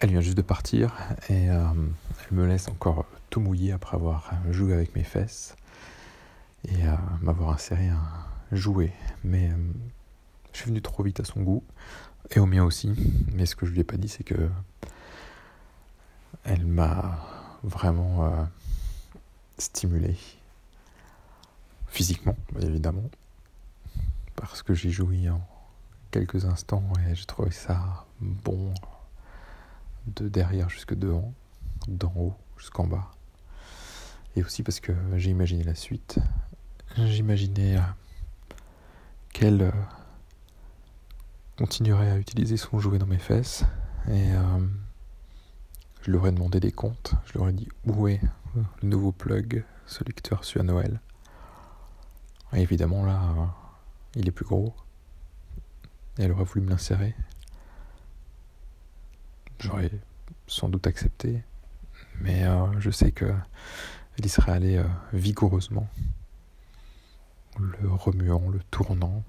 Elle vient juste de partir et euh, elle me laisse encore tout mouillé après avoir joué avec mes fesses et euh, m'avoir inséré un jouet. Mais euh, je suis venu trop vite à son goût et au mien aussi. Mais ce que je lui ai pas dit, c'est que elle m'a vraiment stimulé physiquement, évidemment, parce que j'ai joui en quelques instants et j'ai trouvé ça bon de derrière jusque devant, d'en haut jusqu'en bas. Et aussi parce que j'ai imaginé la suite. J'imaginais euh, qu'elle euh, continuerait à utiliser son jouet dans mes fesses et euh, je lui aurais demandé des comptes. Je lui aurais dit où est le nouveau plug, celui que tu à Noël? Et évidemment là, il est plus gros. Et elle aurait voulu me l'insérer. J'aurais sans doute accepté, mais euh, je sais que y serait allée euh, vigoureusement, le remuant, le tournant.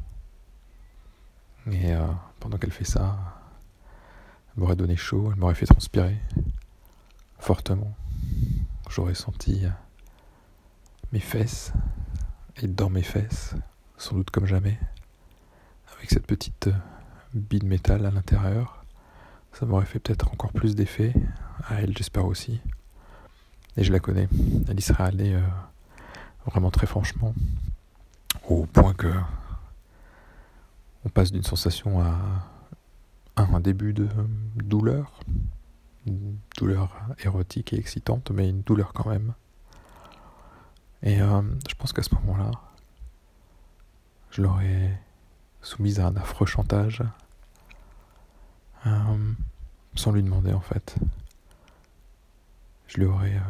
Et euh, pendant qu'elle fait ça, elle m'aurait donné chaud, elle m'aurait fait transpirer fortement. J'aurais senti mes fesses et dans mes fesses, sans doute comme jamais, avec cette petite bille de métal à l'intérieur ça m'aurait fait peut-être encore plus d'effet. À elle, j'espère aussi. Et je la connais. Elle y serait allée euh, vraiment très franchement. Au point que on passe d'une sensation à un début de douleur. Une douleur érotique et excitante, mais une douleur quand même. Et euh, je pense qu'à ce moment-là, je l'aurais soumise à un affreux chantage euh, sans lui demander en fait. Je lui aurais euh,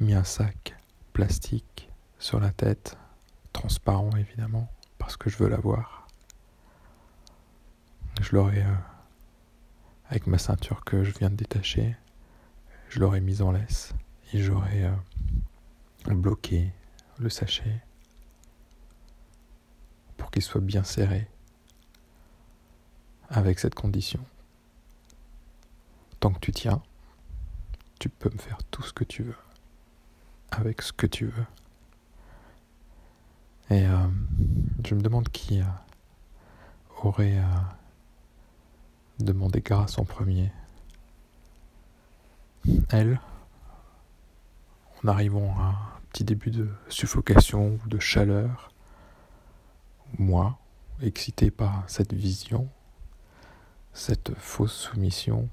mis un sac plastique sur la tête, transparent évidemment, parce que je veux l'avoir. Je l'aurais, euh, avec ma ceinture que je viens de détacher, je l'aurais mise en laisse et j'aurais bloqué le sachet pour qu'il soit bien serré avec cette condition. Tant que tu tiens, tu peux me faire tout ce que tu veux, avec ce que tu veux. Et euh, je me demande qui euh, aurait euh, demandé grâce en premier. Elle, en arrivant à un petit début de suffocation ou de chaleur, moi, excité par cette vision, cette fausse soumission.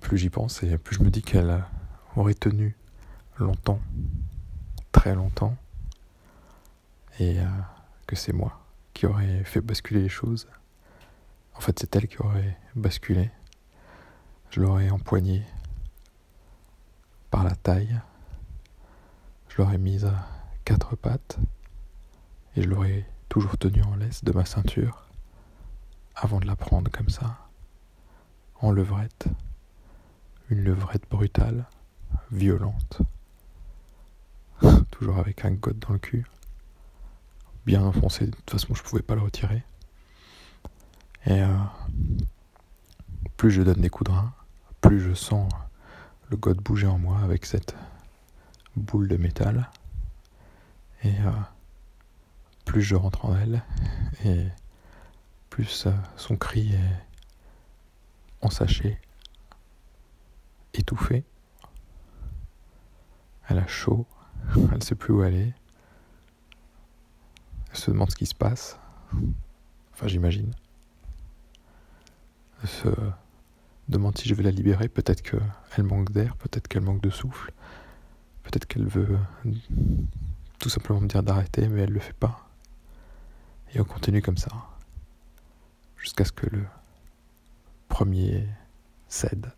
Plus j'y pense et plus je me dis qu'elle aurait tenu longtemps, très longtemps, et euh, que c'est moi qui aurais fait basculer les choses. En fait, c'est elle qui aurait basculé. Je l'aurais empoignée par la taille, je l'aurais mise à quatre pattes et je l'aurais toujours tenu en laisse de ma ceinture, avant de la prendre comme ça, en levrette, une levrette brutale, violente, toujours avec un godet dans le cul, bien enfoncé, de toute façon je pouvais pas le retirer. Et euh, plus je donne des coups de rein, plus je sens le godet bouger en moi avec cette boule de métal. Et euh, plus je rentre en elle et plus euh, son cri est en sachet, étouffé. Elle a chaud, elle ne sait plus où elle est. Elle se demande ce qui se passe. Enfin, j'imagine. Elle se demande si je vais la libérer. Peut-être qu'elle manque d'air, peut-être qu'elle manque de souffle. Peut-être qu'elle veut tout simplement me dire d'arrêter, mais elle ne le fait pas. Et on continue comme ça, jusqu'à ce que le premier cède.